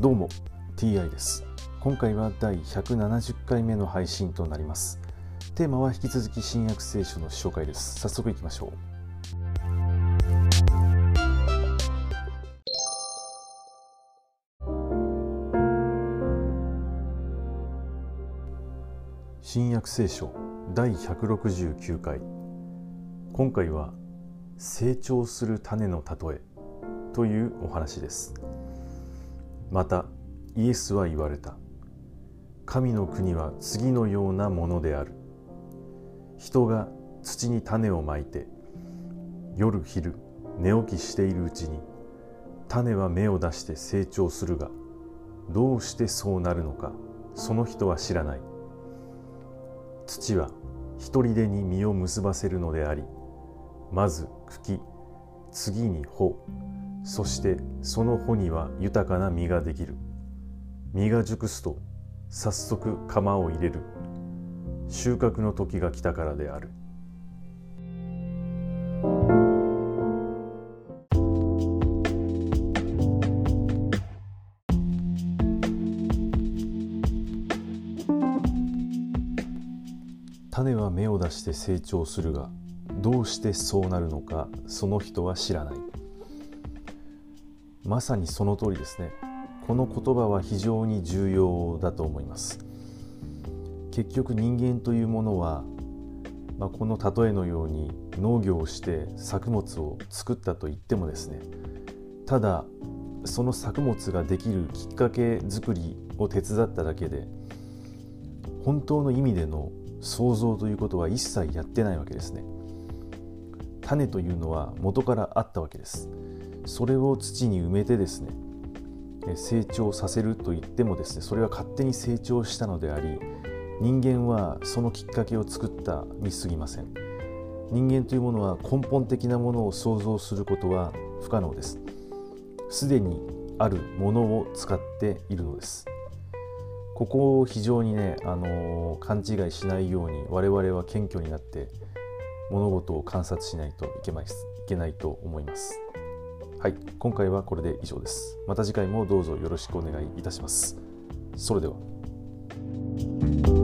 どうも TI です。今回は第170回目の配信となります。テーマは引き続き新約聖書の紹介です。早速いきましょう。新約聖書第169回。今回は成長する種の例えというお話です。またイエスは言われた。神の国は次のようなものである。人が土に種をまいて夜昼寝起きしているうちに種は芽を出して成長するがどうしてそうなるのかその人は知らない。土は一人でに実を結ばせるのでありまず茎次に穂そしてその穂には豊かな実ができる。実が熟すと早速釜を入れる。収穫の時が来たからである。種は芽を出して成長するがどうしてそうなるのかその人は知らない。まさにその通りですね。この言葉は非常に重要だと思います。結局人間というものは、まあ、この例えのように農業をして作物を作ったと言ってもですねただその作物ができるきっかけ作りを手伝っただけで本当の意味での創造ということは一切やってないわけですね。種というのは元からあったわけです。それを土に埋めてですね成長させると言ってもですねそれは勝手に成長したのであり人間はそのきっかけを作ったに過ぎません。人間というものは根本的なものを想像することは不可能です。すでにあるものを使っているのです。ここを非常にね、あの勘違いしないように我々は謙虚になって物事を観察しないといけないと思います。はい、今回はこれで以上です。また次回もどうぞよろしくお願いいたします。それでは。